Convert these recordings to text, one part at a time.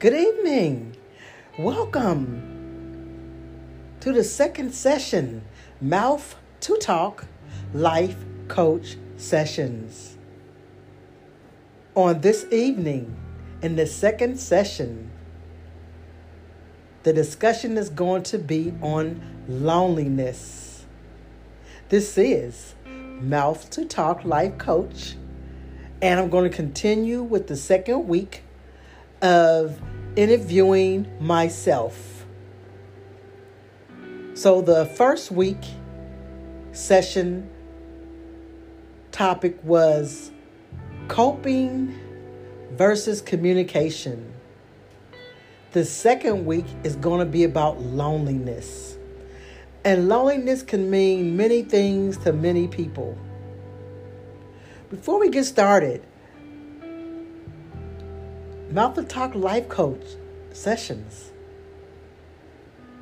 Good evening. Welcome to the second session Mouth to Talk Life Coach Sessions. On this evening, in the second session, the discussion is going to be on loneliness. This is Mouth to Talk Life Coach, and I'm going to continue with the second week of interviewing myself. So, the first week session topic was coping versus communication. The second week is going to be about loneliness. And loneliness can mean many things to many people. Before we get started, Mouth to Talk Life Coach sessions.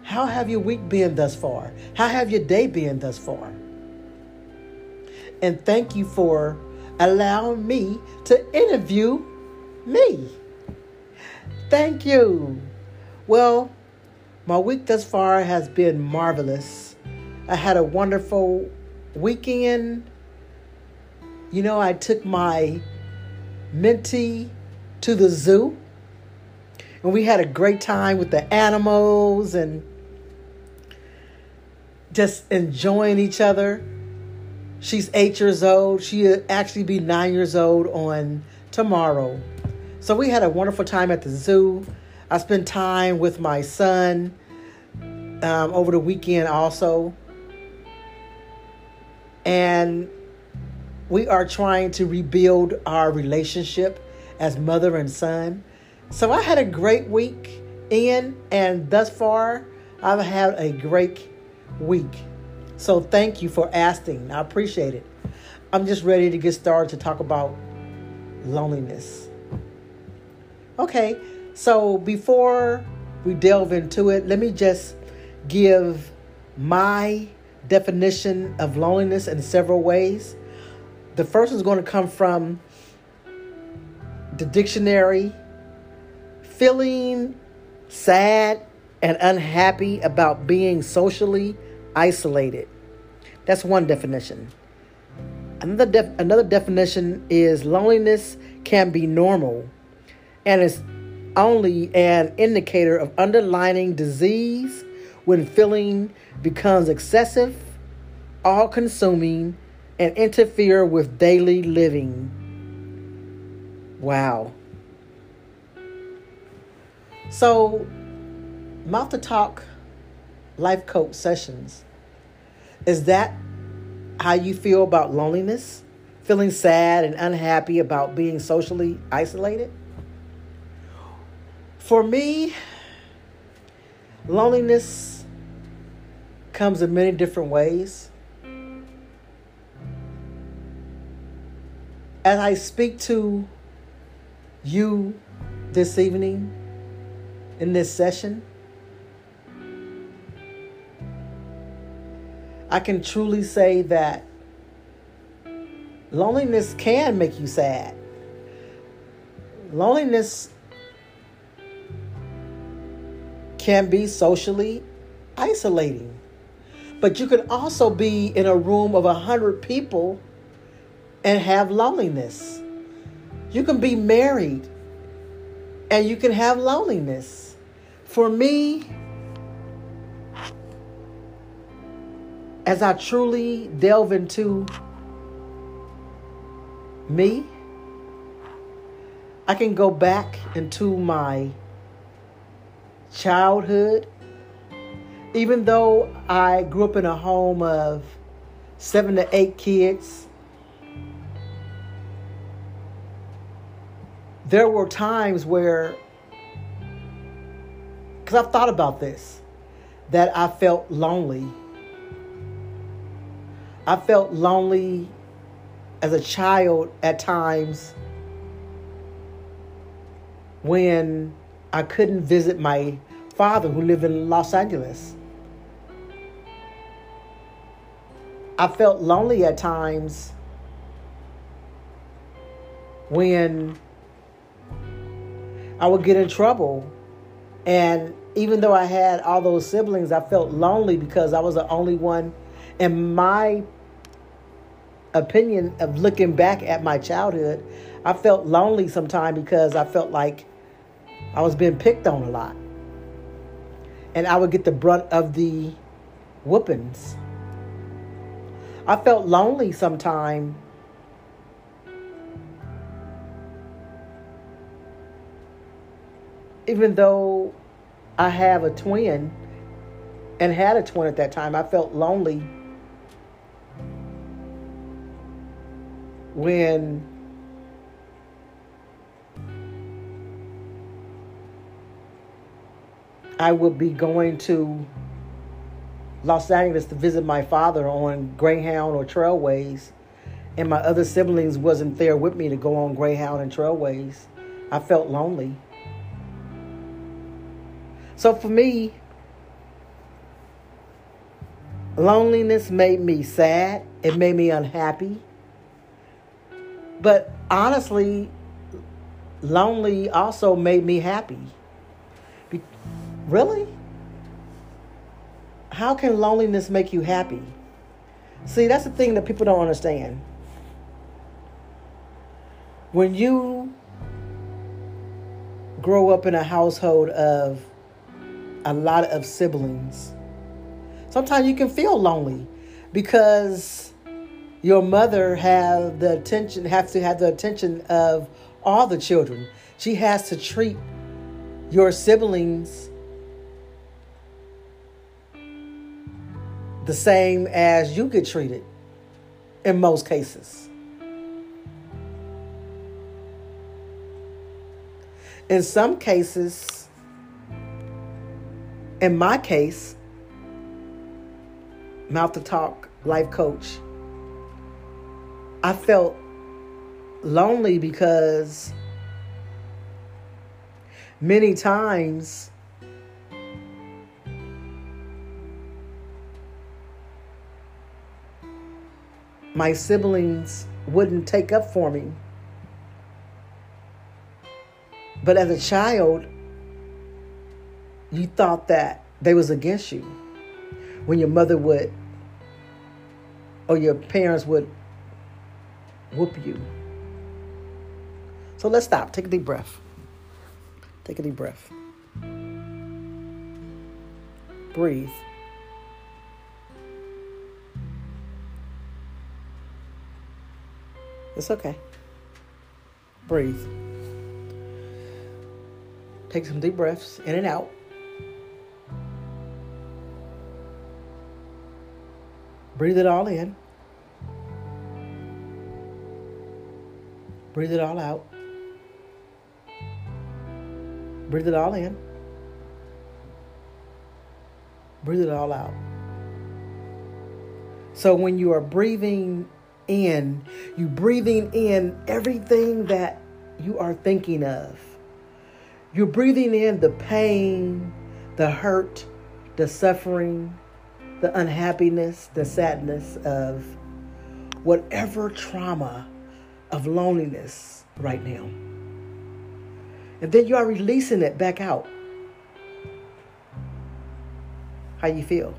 How have your week been thus far? How have your day been thus far? And thank you for allowing me to interview me. Thank you. Well, my week thus far has been marvelous. I had a wonderful weekend. You know, I took my mentee to the zoo and we had a great time with the animals and just enjoying each other. She's eight years old. She'll actually be nine years old on tomorrow. So we had a wonderful time at the zoo. I spent time with my son um, over the weekend also. And we are trying to rebuild our relationship as mother and son. So I had a great week in, and thus far, I've had a great week. So thank you for asking. I appreciate it. I'm just ready to get started to talk about loneliness. Okay, so before we delve into it, let me just give my definition of loneliness in several ways. The first is going to come from the dictionary feeling sad and unhappy about being socially isolated. That's one definition. Another, def- another definition is loneliness can be normal and is only an indicator of underlying disease when feeling becomes excessive, all consuming, and interfere with daily living. Wow. So, mouth to talk life coach sessions. Is that how you feel about loneliness? Feeling sad and unhappy about being socially isolated? For me, loneliness comes in many different ways. As I speak to you this evening in this session, I can truly say that loneliness can make you sad. Loneliness can be socially isolating. But you can also be in a room of a hundred people and have loneliness. You can be married and you can have loneliness. For me, as I truly delve into me, I can go back into my childhood. Even though I grew up in a home of seven to eight kids, there were times where, because I've thought about this, that I felt lonely. I felt lonely as a child at times when I couldn't visit my father who lived in Los Angeles. I felt lonely at times when I would get in trouble. And even though I had all those siblings, I felt lonely because I was the only one. In my opinion of looking back at my childhood, I felt lonely sometimes because I felt like I was being picked on a lot. And I would get the brunt of the whoopings. I felt lonely sometimes even though I have a twin and had a twin at that time, I felt lonely when I would be going to Los Angeles to visit my father on Greyhound or Trailways, and my other siblings wasn't there with me to go on Greyhound and Trailways. I felt lonely. So for me, loneliness made me sad. It made me unhappy. But honestly, lonely also made me happy. Be- really? How can loneliness make you happy? See, that's the thing that people don't understand. When you grow up in a household of a lot of siblings. Sometimes you can feel lonely because your mother have the attention has to have the attention of all the children. She has to treat your siblings the same as you get treated in most cases. In some cases, in my case, mouth to talk life coach, I felt lonely because many times my siblings wouldn't take up for me. But as a child, you thought that they was against you when your mother would or your parents would whoop you. So let's stop. Take a deep breath. Take a deep breath. Breathe. It's okay. Breathe. Take some deep breaths in and out. Breathe it all in. Breathe it all out. Breathe it all in. Breathe it all out. So when you are breathing in, you breathing in everything that you are thinking of. You're breathing in the pain, the hurt, the suffering, the unhappiness, the sadness of whatever trauma of loneliness right now. And then you are releasing it back out. How you feel?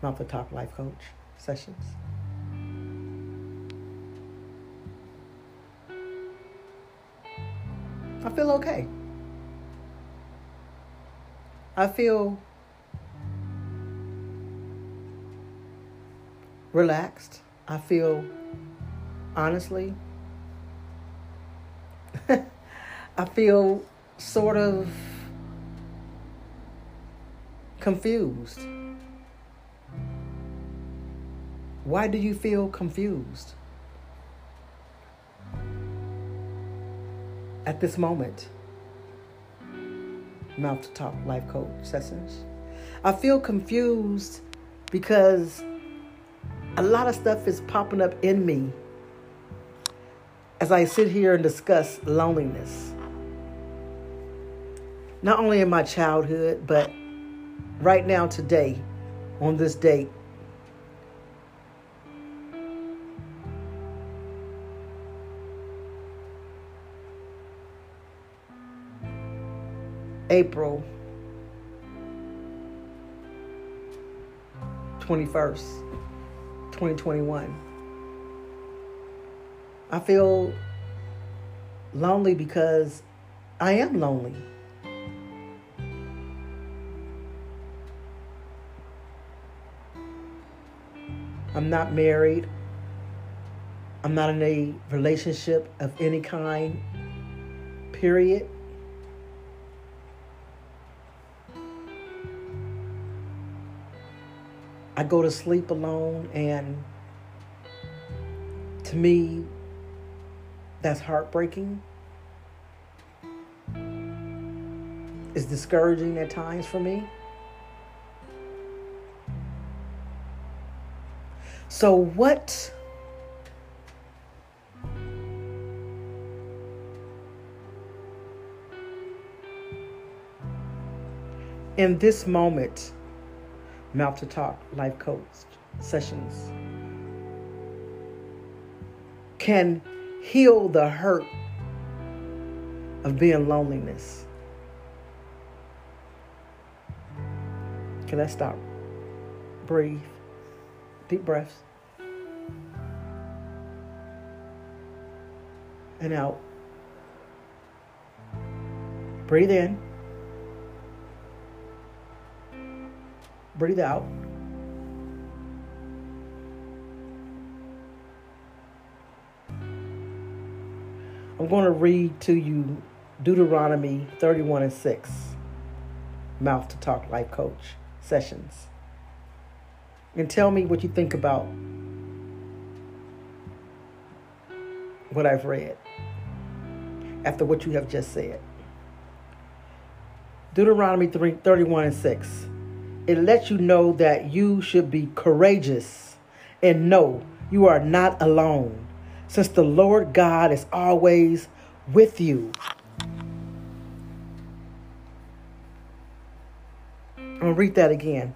Mouth to Talk Life Coach sessions. I feel okay. I feel relaxed. I feel, honestly, I feel sort of confused. Why do you feel confused at this moment? Mouth to Talk Life Coach sessions. I feel confused because a lot of stuff is popping up in me as I sit here and discuss loneliness. Not only in my childhood, but right now, today, on this date. April 21st, 2021. I feel lonely because I am lonely. I'm not married. I'm not in a relationship of any kind, period. I go to sleep alone, and to me, that's heartbreaking. It's discouraging at times for me. So, what in this moment, Mouth to Talk Life Coach sessions can heal the hurt of being loneliness. Okay, let's stop. Breathe. Deep breaths. And out. Breathe in. Breathe out. I'm going to read to you Deuteronomy 31 and 6, Mouth to Talk Life Coach sessions. And tell me what you think about what I've read after what you have just said. Deuteronomy 3, 31 and 6. It lets you know that you should be courageous and know you are not alone, since the Lord God is always with you. I'm going to read that again.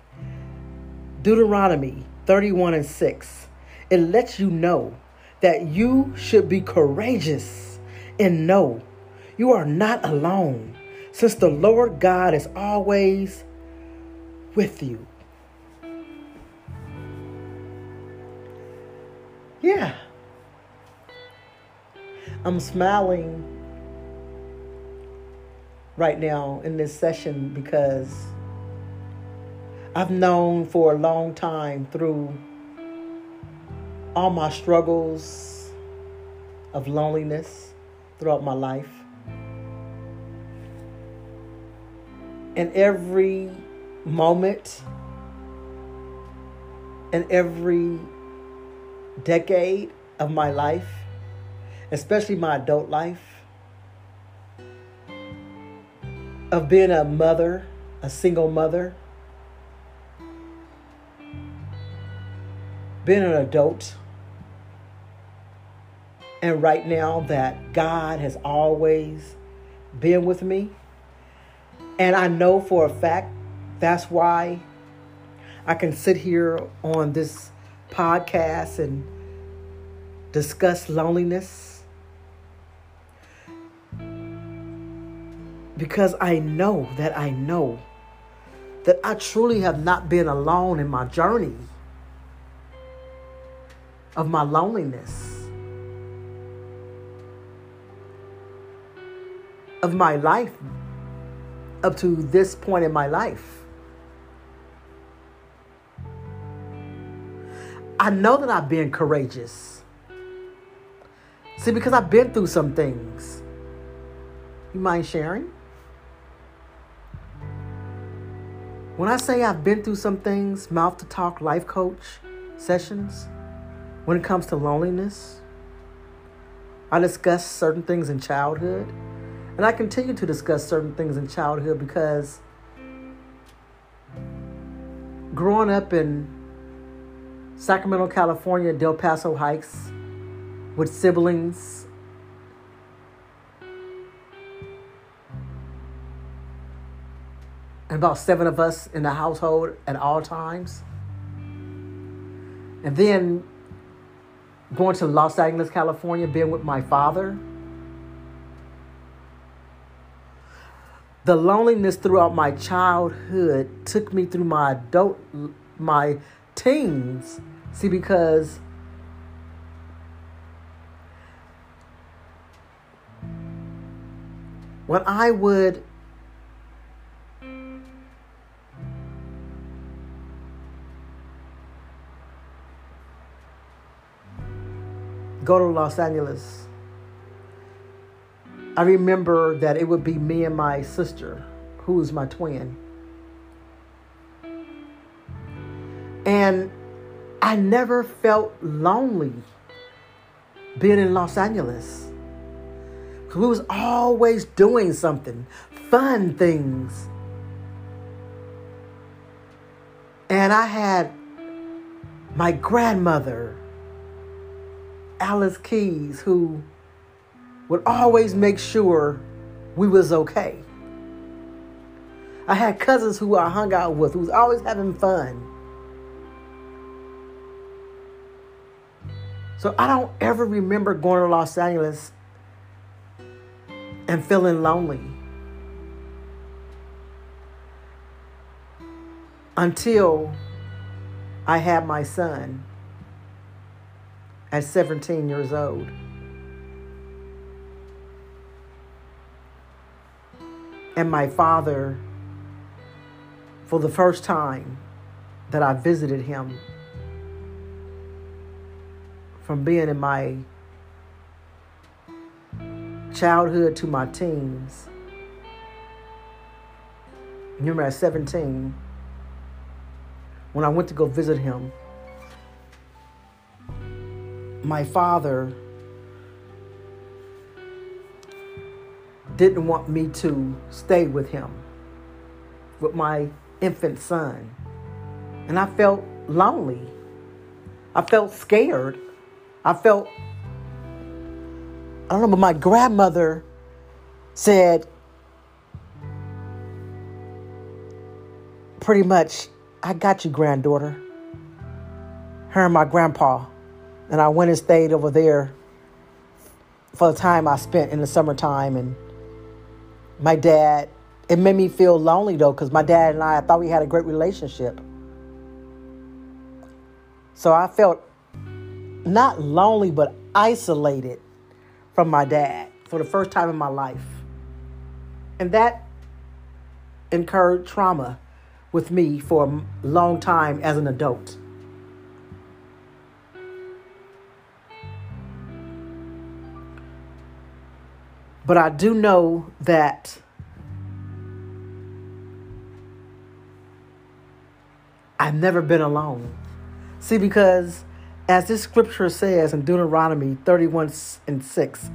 Deuteronomy 31 and 6. It lets you know that you should be courageous and know you are not alone, since the Lord God is always with you. Yeah. I'm smiling right now in this session because I've known for a long time through all my struggles of loneliness throughout my life. And every moment and every decade of my life, especially my adult life, of being a mother, a single mother, being an adult, and right now that God has always been with me. And I know for a fact that's why I can sit here on this podcast and discuss loneliness. Because I know that I know that I truly have not been alone in my journey of my loneliness, of my life up to this point in my life. I know that I've been courageous. See, because I've been through some things. You mind sharing? When I say I've been through some things, mouth to talk life coach sessions, when it comes to loneliness, I discuss certain things in childhood. And I continue to discuss certain things in childhood because growing up in Sacramento, California, Del Paso Heights with siblings. And about seven of us in the household at all times. And then going to Los Angeles, California, being with my father. the loneliness throughout my childhood took me through my adult my teens. See, because when I would go to Los Angeles, I remember that it would be me and my sister, who is my twin. And I never felt lonely being in Los Angeles. Because we was always doing something, fun things. And I had my grandmother, Alice Keys, who would always make sure we was okay. I had cousins who I hung out with who was always having fun. So I don't ever remember going to Los Angeles and feeling lonely. Until I had my son at 17 years old. And my father, for the first time that I visited him, from being in my childhood to my teens. Remember at 17, when I went to go visit him, my father didn't want me to stay with him, with my infant son. And I felt lonely. I felt scared. I felt I don't know, but my grandmother said pretty much, I got you, granddaughter. Her and my grandpa. And I went and stayed over there for the time I spent in the summertime. And my dad, it made me feel lonely though, because my dad and I, I thought we had a great relationship. So I felt not lonely, but isolated from my dad for the first time in my life. And that incurred trauma with me for a long time as an adult. But I do know that I've never been alone. See, because as this scripture says in Deuteronomy 31 and 6,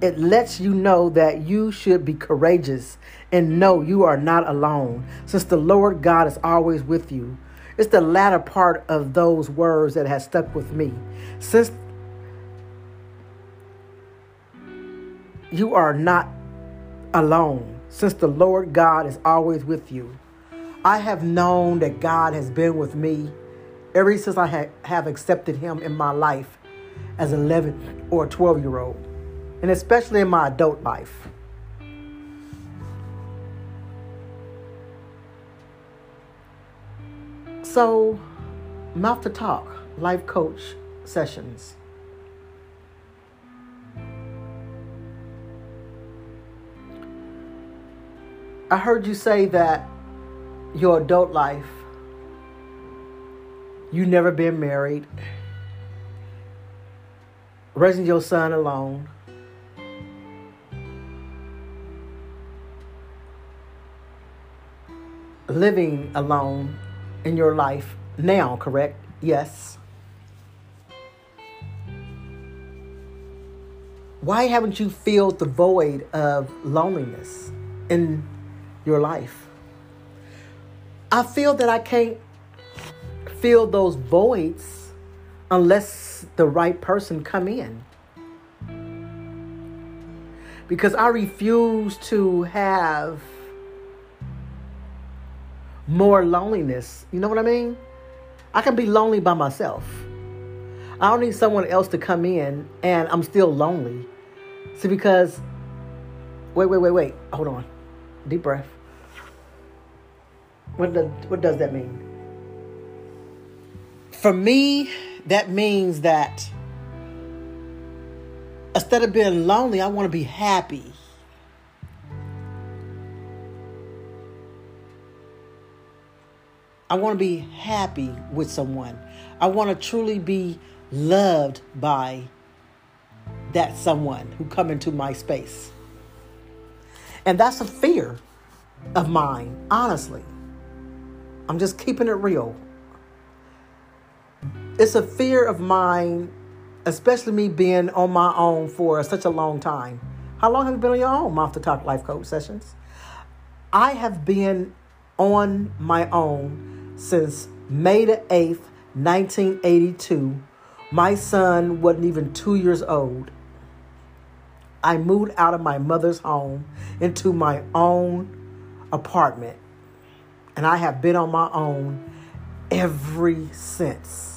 it lets you know that you should be courageous and know you are not alone, since the Lord God is always with you. It's the latter part of those words that has stuck with me. Since you are not alone, since the Lord God is always with you. I have known that God has been with me ever since I ha- have accepted Him in my life as an 11 or 12 year old, and especially in my adult life. So, mouth to talk, life coach sessions. I heard you say that your adult life you never been married, raising your son alone. Living alone in your life now, correct? Yes. Why haven't you filled the void of loneliness in your life? I feel that I can't fill those voids unless the right person come in. Because I refuse to have more loneliness. You know what I mean? I can be lonely by myself. I don't need someone else to come in and I'm still lonely. See, because, wait, wait, wait, wait, hold on. Deep breath. What does, what does that mean? For me, that means that instead of being lonely, I want to be happy. I want to be happy with someone. I want to truly be loved by that someone who come into my space. And that's a fear of mine, honestly. I'm just keeping it real. It's a fear of mine, especially me being on my own for such a long time. How long have you been on your own, Mouth to Talk Life Coach Sessions? I have been on my own since May the 8th, 1982. My son wasn't even two years old. I moved out of my mother's home into my own apartment. And I have been on my own every since.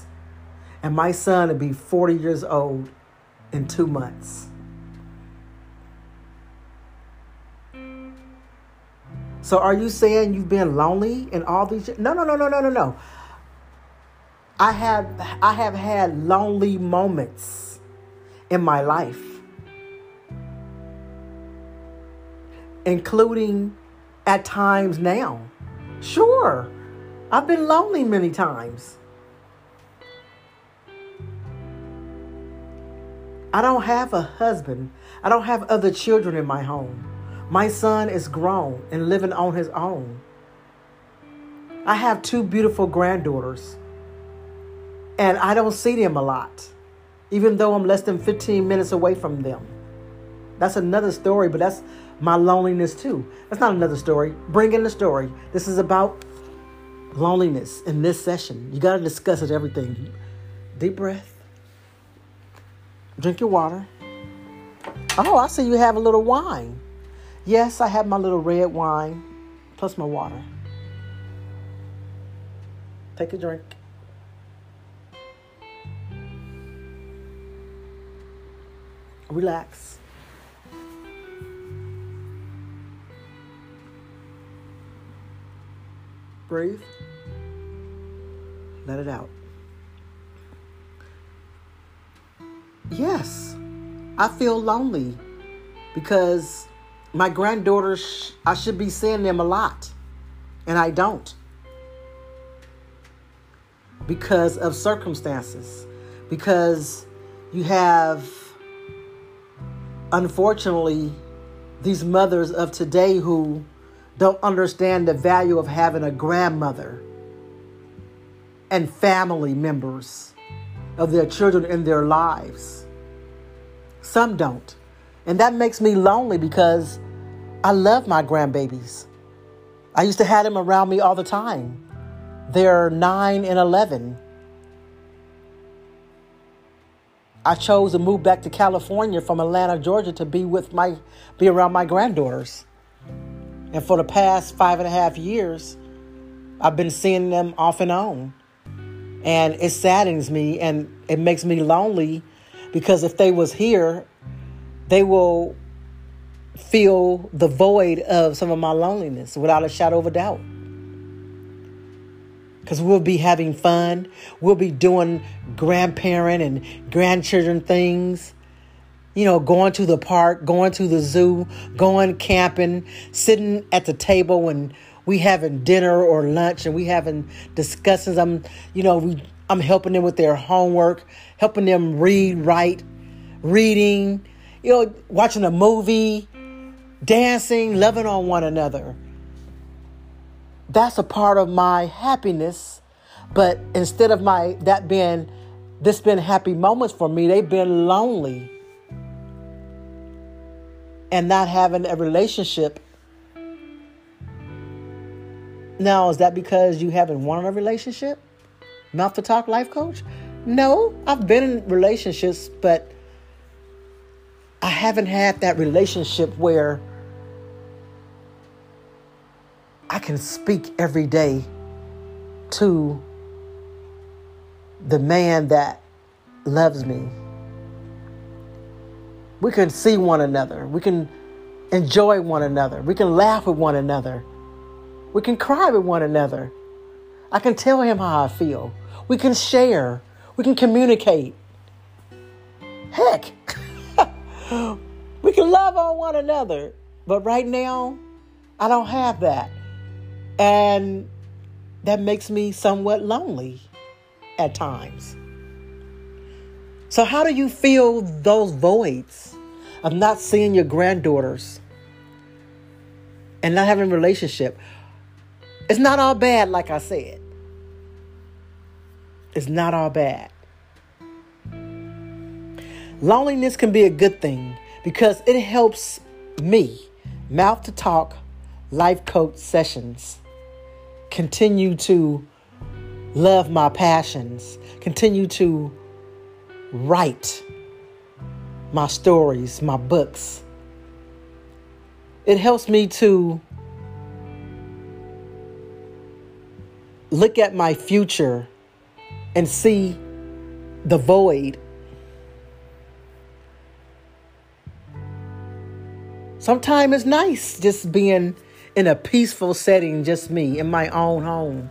And my son will be 40 years old in two months. So are you saying you've been lonely in all these No, no, no, no, no, no, no. I have I have had lonely moments in my life. including at times now. Sure, I've been lonely many times. I don't have a husband. I don't have other children in my home. My son is grown and living on his own. I have two beautiful granddaughters, and I don't see them a lot, even though I'm less than 15 minutes away from them. That's another story, but that's my loneliness too. That's not another story. Bring in the story. This is about loneliness in this session. You got to discuss it, everything. Deep breath. Drink your water. Oh, I see you have a little wine. Yes, I have my little red wine plus my water. Take a drink. Relax. Breathe. Let it out. Yes, I feel lonely because my granddaughters, I should be seeing them a lot, and I don't. Because of circumstances, because you have, unfortunately, these mothers of today who don't understand the value of having a grandmother and family members of their children in their lives. Some don't. And that makes me lonely because I love my grandbabies. I used to have them around me all the time. They're 9 and 11. I chose to move back to California from Atlanta, Georgia to be with my be around my granddaughters. And for the past five and a half years, I've been seeing them off and on. And it saddens me and it makes me lonely because if they was here, they will feel the void of some of my loneliness without a shadow of a doubt. Because we'll be having fun. We'll be doing grandparent and grandchildren things you know, going to the park, going to the zoo, going camping, sitting at the table when we having dinner or lunch and we having discussions. I'm, you know, we, I'm helping them with their homework, helping them read, write, reading, you know, watching a movie, dancing, loving on one another. That's a part of my happiness. But instead of my that being this been happy moments for me, they've been lonely and not having a relationship. Now, is that because you haven't wanted a relationship? Mouth to talk life coach? No, I've been in relationships, but I haven't had that relationship where I can speak every day to the man that loves me we can see one another. We can enjoy one another. We can laugh with one another. We can cry with one another. I can tell him how I feel. We can share. We can communicate. Heck, we can love on one another. But right now, I don't have that. And that makes me somewhat lonely at times. So, how do you feel those voids of not seeing your granddaughters and not having a relationship? It's not all bad, like I said. It's not all bad. Loneliness can be a good thing because it helps me, mouth to talk, life coach sessions, continue to love my passions, continue to write my stories, my books. It helps me to look at my future and see the void. Sometimes it's nice just being in a peaceful setting, just me in my own home.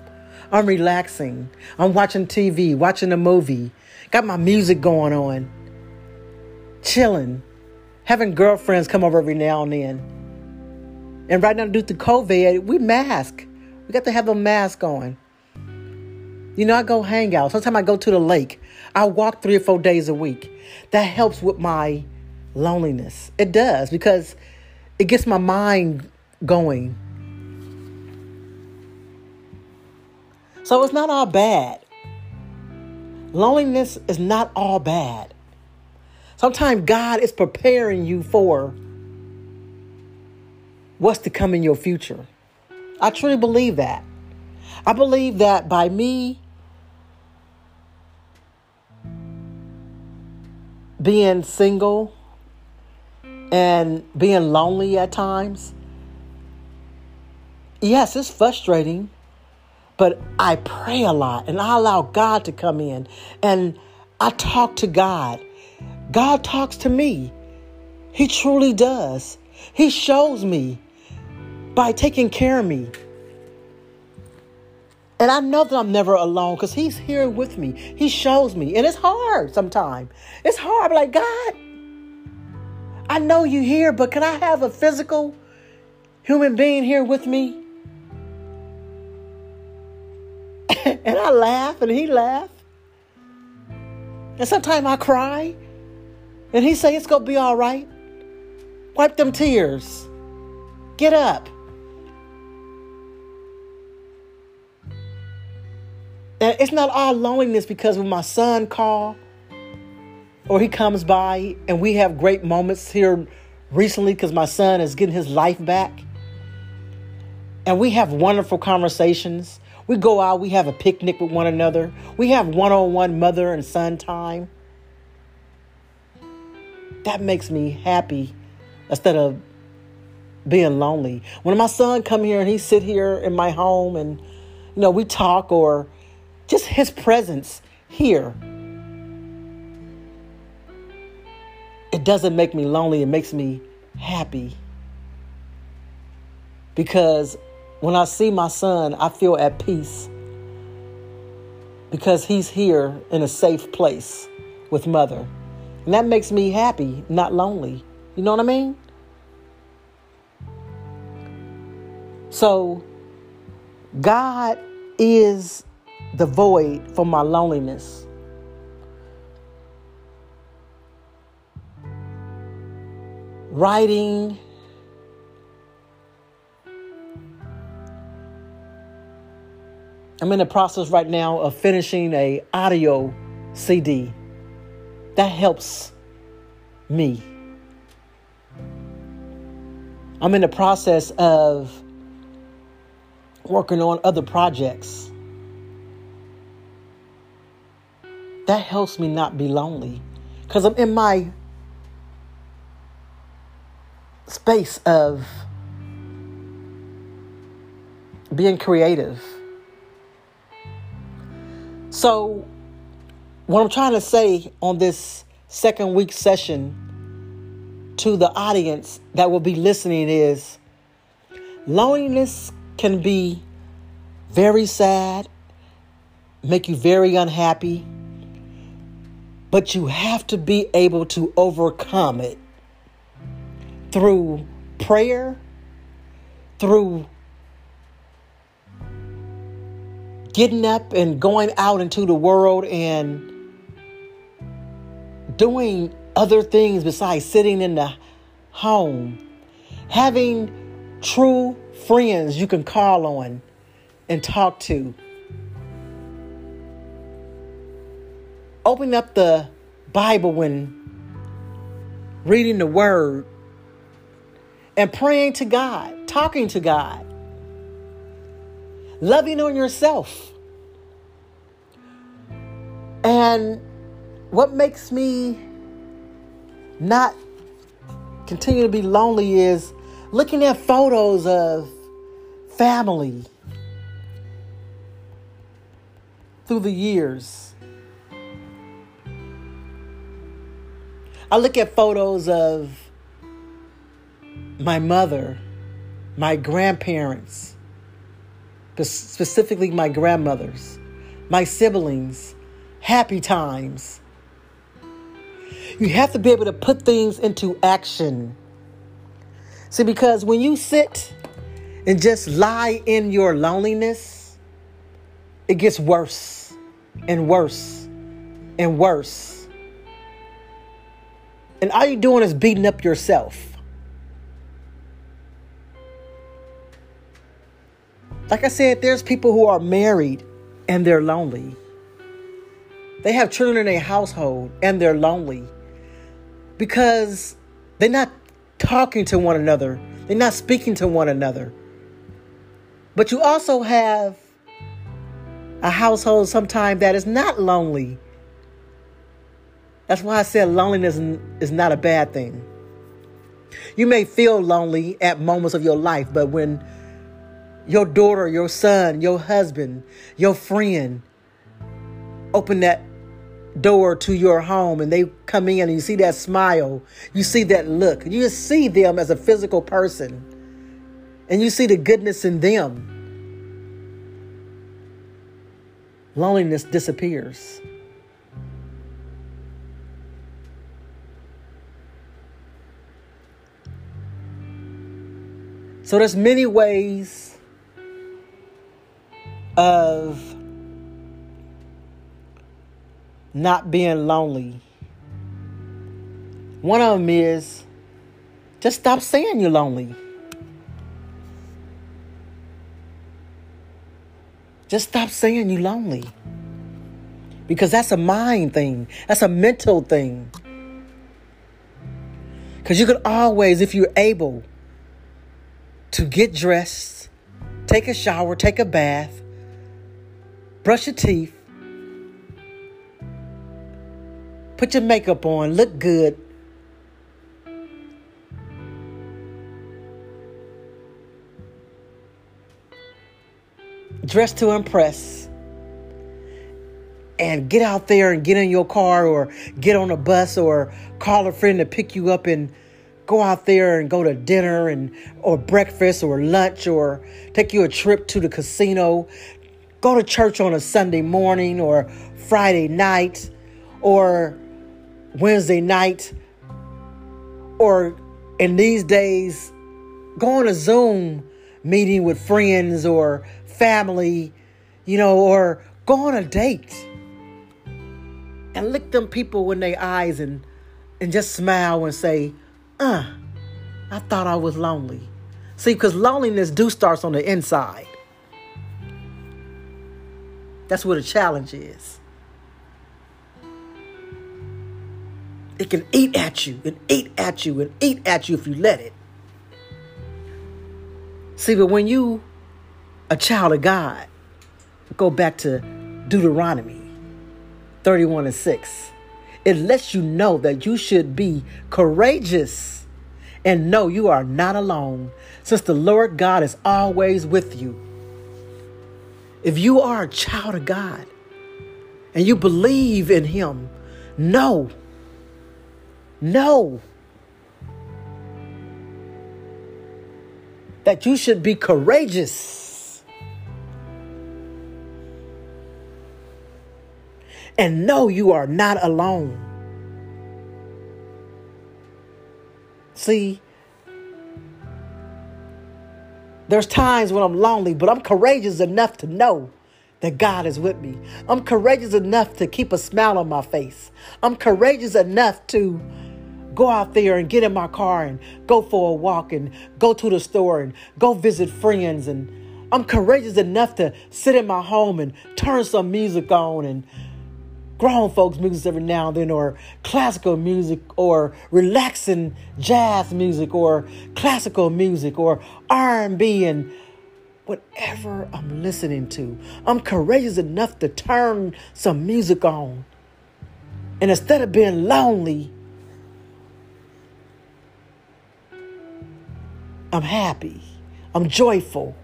I'm relaxing. I'm watching TV, watching a movie, got my music going on, chilling, having girlfriends come over every now and then. And right now, due to COVID, we mask. We got to have a mask on. You know, I go hang out. Sometimes I go to the lake. I walk three or four days a week. That helps with my loneliness. It does because it gets my mind going. So it's not all bad. Loneliness is not all bad. Sometimes God is preparing you for what's to come in your future. I truly believe that. I believe that by me being single and being lonely at times, yes, it's frustrating, but I pray a lot and I allow God to come in and I talk to God. God talks to me. He truly does. He shows me by taking care of me. And I know that I'm never alone because he's here with me. He shows me. And it's hard sometimes. It's hard. I'm like, God, I know you here, but can I have a physical human being here with me? and I laugh and he laugh. And sometimes I cry. And he say, it's going to be all right. Wipe them tears. Get up. It's not all loneliness because when my son call or he comes by and we have great moments here recently because my son is getting his life back. And we have wonderful conversations. We go out, we have a picnic with one another. We have one on one mother and son time. That makes me happy instead of being lonely. When my son come here and he sit here in my home and you know we talk or just his presence here. It doesn't make me lonely, it makes me happy. Because when I see my son, I feel at peace. Because he's here in a safe place with mother. And that makes me happy, not lonely. You know what I mean? So, God is the void for my loneliness. Writing, I'm in the process right now of finishing a audio CD. That helps me. I'm in the process of working on other projects. That helps me not be lonely because I'm in my space of being creative. So, what I'm trying to say on this second week session to the audience that will be listening is loneliness can be very sad, make you very unhappy, but you have to be able to overcome it through prayer, through getting up and going out into the world and doing other things besides sitting in the home, having true friends you can call on and talk to. Open up the Bible when reading the Word and praying to God, talking to God, loving on yourself. And what makes me not continue to be lonely is looking at photos of family through the years. I look at photos of my mother, my grandparents, specifically my grandmothers, my siblings, happy times. You have to be able to put things into action. See, because when you sit and just lie in your loneliness, it gets worse and worse and worse. And all you're doing is beating up yourself. Like I said, there's people who are married and they're lonely. They have children in a household and they're lonely because they're not talking to one another, they're not speaking to one another. But you also have a household sometimes that is not lonely. That's why I said loneliness is not a bad thing. You may feel lonely at moments of your life, but when your daughter, your son, your husband, your friend open that door to your home and they come in and you see that smile, you see that look, you just see them as a physical person and you see the goodness in them. Loneliness disappears. So there's many ways of not being lonely. One of them is just stop saying you're lonely. Just stop saying you're lonely. Because that's a mind thing, that's a mental thing. Because you could always, if you're able, to get dressed, take a shower, take a bath, brush your teeth, Put your makeup on, look good. Dress to impress. And get out there and get in your car or get on a bus or call a friend to pick you up and go out there and go to dinner and or breakfast or lunch or take you a trip to the casino. Go to church on a sunday morning or friday night or Wednesday night or in these days, go on a Zoom meeting with friends or family, you know, or go on a date and look them people in their eyes and and just smile and say, uh, I thought I was lonely. See, because loneliness do starts on the inside. That's where the challenge is. It can eat at you and eat at you and eat at you if you let it. See, but when you a child of God, go back to Deuteronomy 31 and 6. It lets you know that you should be courageous and know you are not alone, since the Lord God is always with you. If you are a child of God and you believe in Him, know, know that you should be courageous and know you are not alone. See, there's times when I'm lonely, but I'm courageous enough to know that God is with me. I'm courageous enough to keep a smile on my face. I'm courageous enough to go out there and get in my car and go for a walk and go to the store and go visit friends. And I'm courageous enough to sit in my home and turn some music on and grown folks music every now and then or classical music or relaxing jazz music or classical music or R&B and whatever I'm listening to. I'm courageous enough to turn some music on. And instead of being lonely, I'm happy. I'm joyful.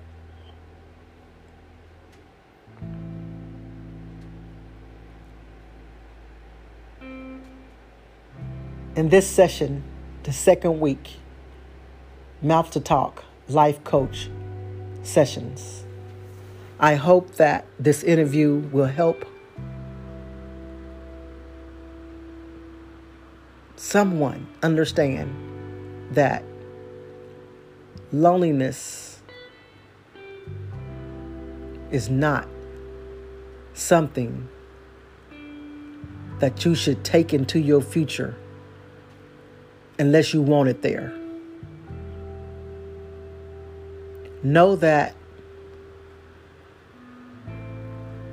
In this session, the second week, Mouth to Talk Life Coach sessions. I hope that this interview will help someone understand that loneliness is not something that you should take into your future unless you want it there. Know that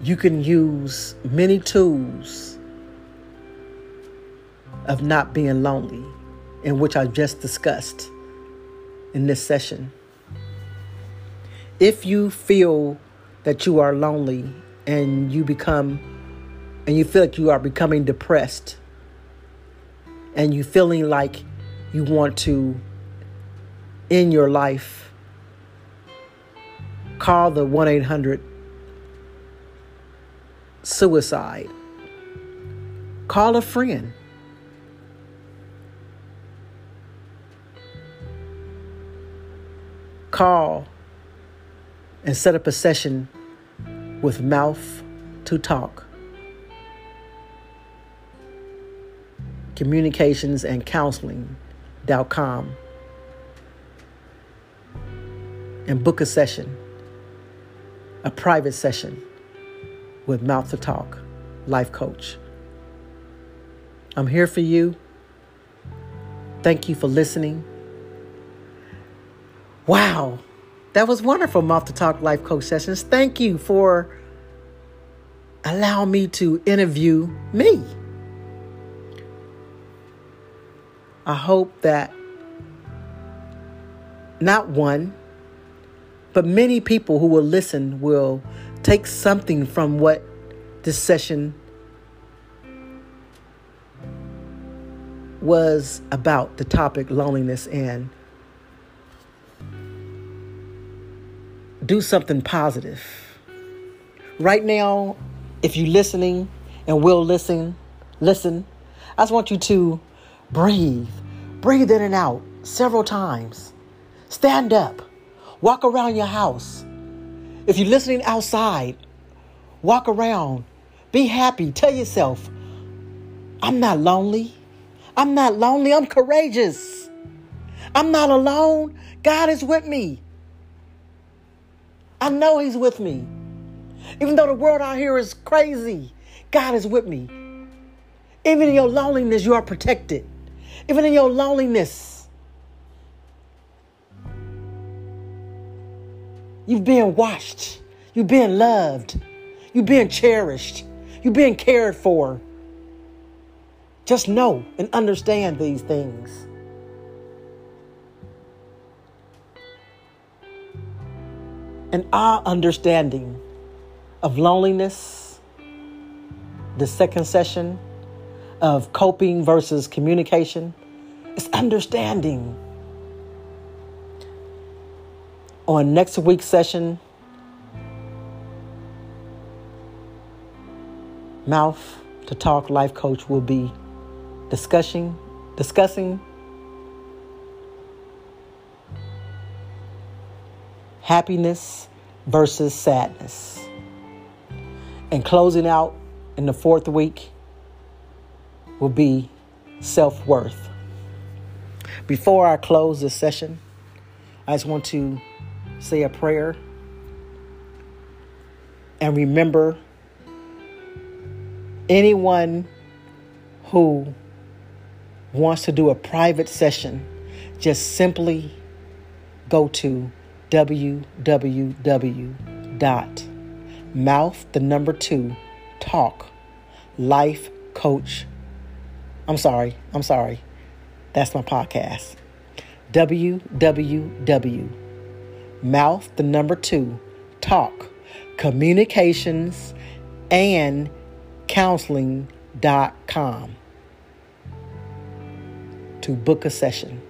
you can use many tools of not being lonely, in which I just discussed in this session. If you feel that you are lonely and you become and you feel like you are becoming depressed and you feeling like you want to in your life, call the 1 800 suicide. Call a friend. call and set up a session with Mouth to Talk. Communications and Counseling.com and book a session, a private session with Mouth to Talk, life coach. I'm here for you. Thank you for listening. Wow, that was wonderful, Mouth to Talk Life Coach Sessions. Thank you for allowing me to interview me. I hope that not one, but many people who will listen will take something from what this session was about the topic loneliness and do something positive. Right now, if you're listening and will listen, listen, I just want you to breathe. Breathe in and out several times. Stand up. Walk around your house. If you're listening outside, walk around. Be happy. Tell yourself, I'm not lonely. I'm not lonely. I'm courageous. I'm not alone. God is with me. I know He's with me. Even though the world out here is crazy, God is with me. Even in your loneliness, you are protected. Even in your loneliness, you've been washed. You've been loved. You've been cherished. You've been cared for. Just know and understand these things. and our understanding of loneliness, the second session of coping versus communication, is understanding. On next week's session, Mouth to Talk Life Coach will be discussing discussing happiness versus sadness. And closing out in the fourth week will be self worth. Before I close this session, I just want to say a prayer and remember anyone who wants to do a private session, just simply go to www.mouth the number two talk life. I'm sorry, I'm sorry. That's my podcast. www mouth the number two talk communications and counseling.com to book a session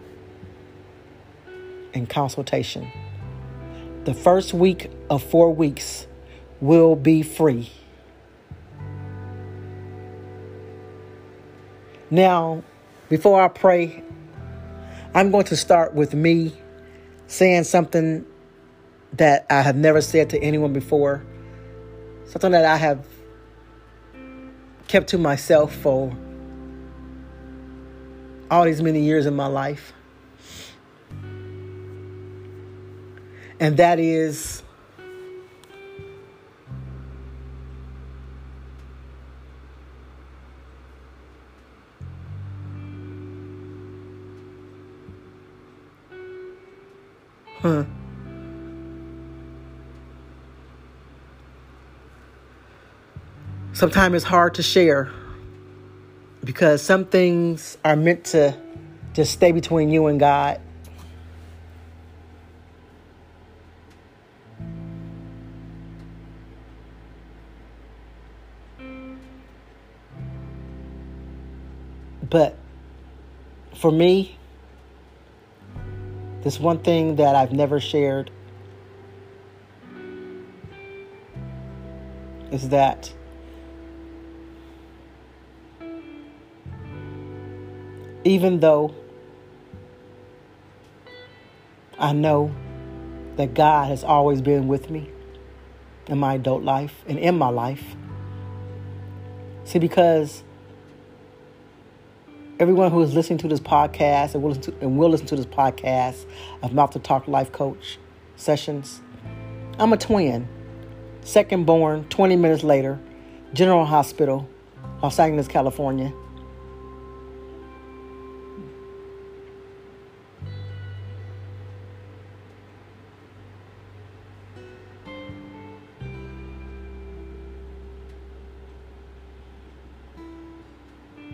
and consultation. The first week of four weeks will be free. Now, before I pray, I'm going to start with me saying something that I have never said to anyone before, something that I have kept to myself for all these many years in my life. And that is Huh. Sometimes it's hard to share because some things are meant to just stay between you and God. But for me, this one thing that I've never shared is that even though I know that God has always been with me in my adult life and in my life. See, because everyone who is listening to this podcast and will listen to, and will listen to this podcast of Mouth to Talk Life Coach sessions, I'm a twin. Second born, 20 minutes later, General Hospital, Los Angeles, California.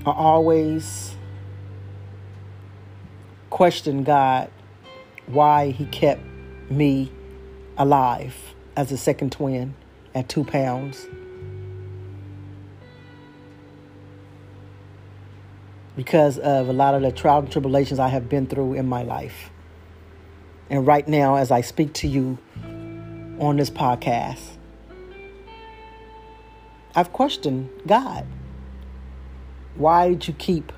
I always question God why He kept me alive as a second twin at two pounds. Because of a lot of the trials and tribulations I have been through in my life. And right now, as I speak to you on this podcast, I've questioned God. Why did you keep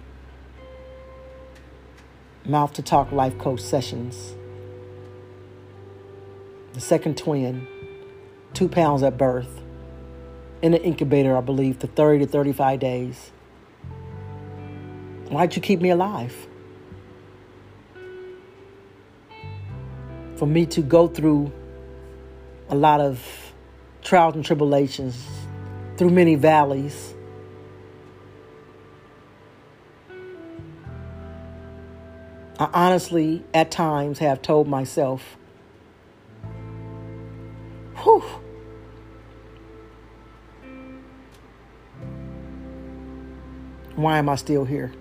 Mouth to Talk Life Coach sessions? The second twin, two pounds at birth, in the incubator, I believe, for 30 to 35 days. Why'd you keep me alive? For me to go through a lot of trials and tribulations, through many valleys I honestly, at times, have told myself, whew, why am I still here?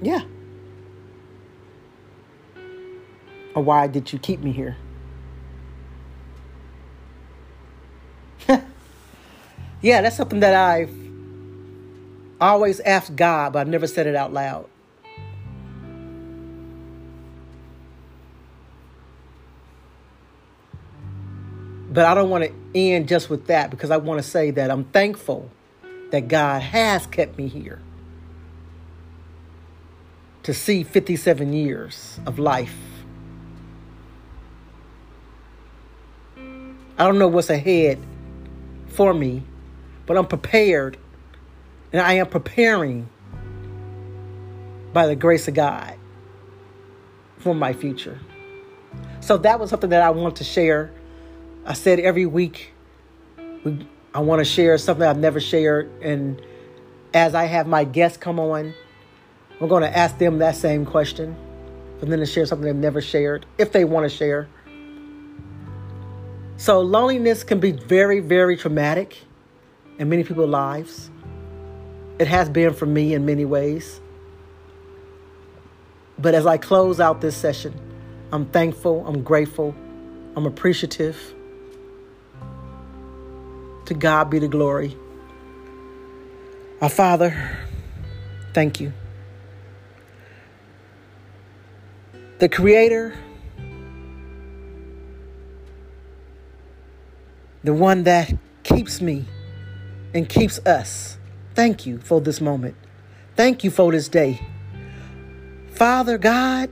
Yeah. Or why did you keep me here? yeah, that's something that I've I always asked God, but I never said it out loud. But I don't want to end just with that because I want to say that I'm thankful that God has kept me here. to see 57 years of life. I don't know what's ahead for me, but I'm prepared and I am preparing by the grace of God for my future. So that was something that I want to share. I said every week I want to share something I've never shared. And as I have my guests come on, we're going to ask them that same question for them to share something they've never shared, if they want to share. So loneliness can be very, very traumatic in many people's lives. It has been for me in many ways. But as I close out this session, I'm thankful, I'm grateful, I'm appreciative. To God be the glory. Our Father, thank you. The Creator, the one that keeps me and keeps us. Thank you for this moment. Thank you for this day. Father God,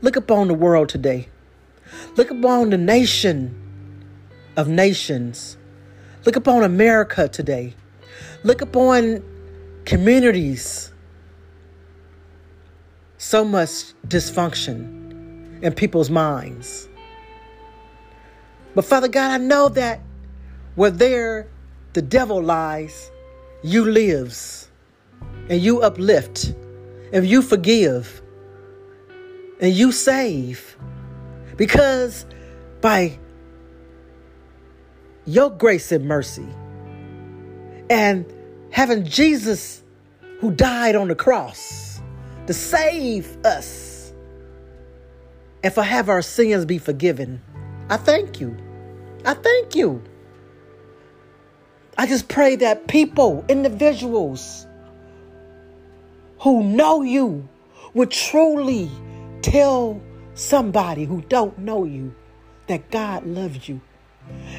look upon the world today. Look upon the nation of nations. Look upon America today. Look upon communities. So much dysfunction in people's minds. But Father God, I know that where there the devil lies, you lives. And you uplift. And you forgive and you save. Because by your grace and mercy and having Jesus who died on the cross to save us and for have our sins be forgiven. I thank you. I thank you. I just pray that people, individuals who know you would truly Tell somebody who don't know you that God loves you.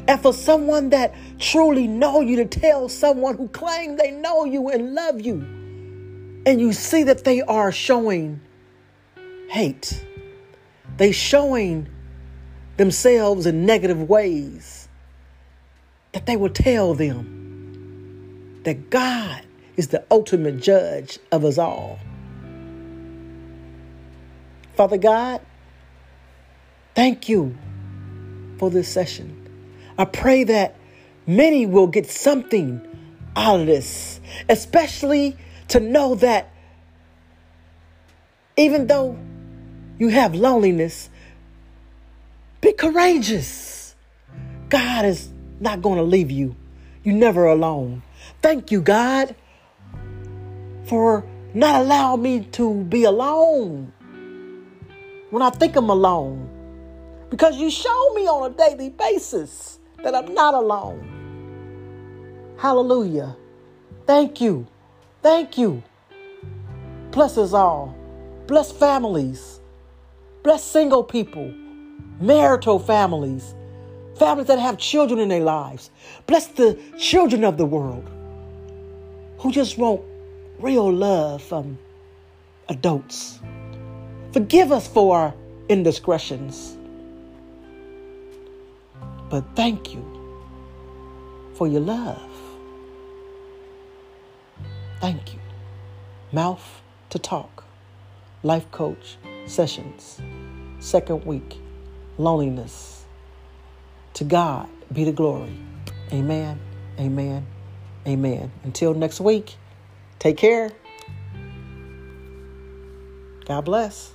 And for someone that truly know you to tell someone who claim they know you and love you and you see that they are showing hate. They showing themselves in negative ways. That they will tell them that God is the ultimate judge of us all. Father God, thank you for this session. I pray that many will get something out of this, especially to know that even though you have loneliness, be courageous. God is not going to leave you. You're never alone. Thank you, God, for not allowing me to be alone when I think I'm alone. Because you show me on a daily basis that I'm not alone. Hallelujah. Thank you. Thank you. Bless us all. Bless families. Bless single people, marital families, families that have children in their lives. Bless the children of the world who just want real love from adults. Forgive us for our indiscretions. But thank you for your love. Thank you. Mouth to Talk, Life Coach Sessions, second week, Loneliness. To God be the glory. Amen, amen, amen. Until next week, take care. God bless.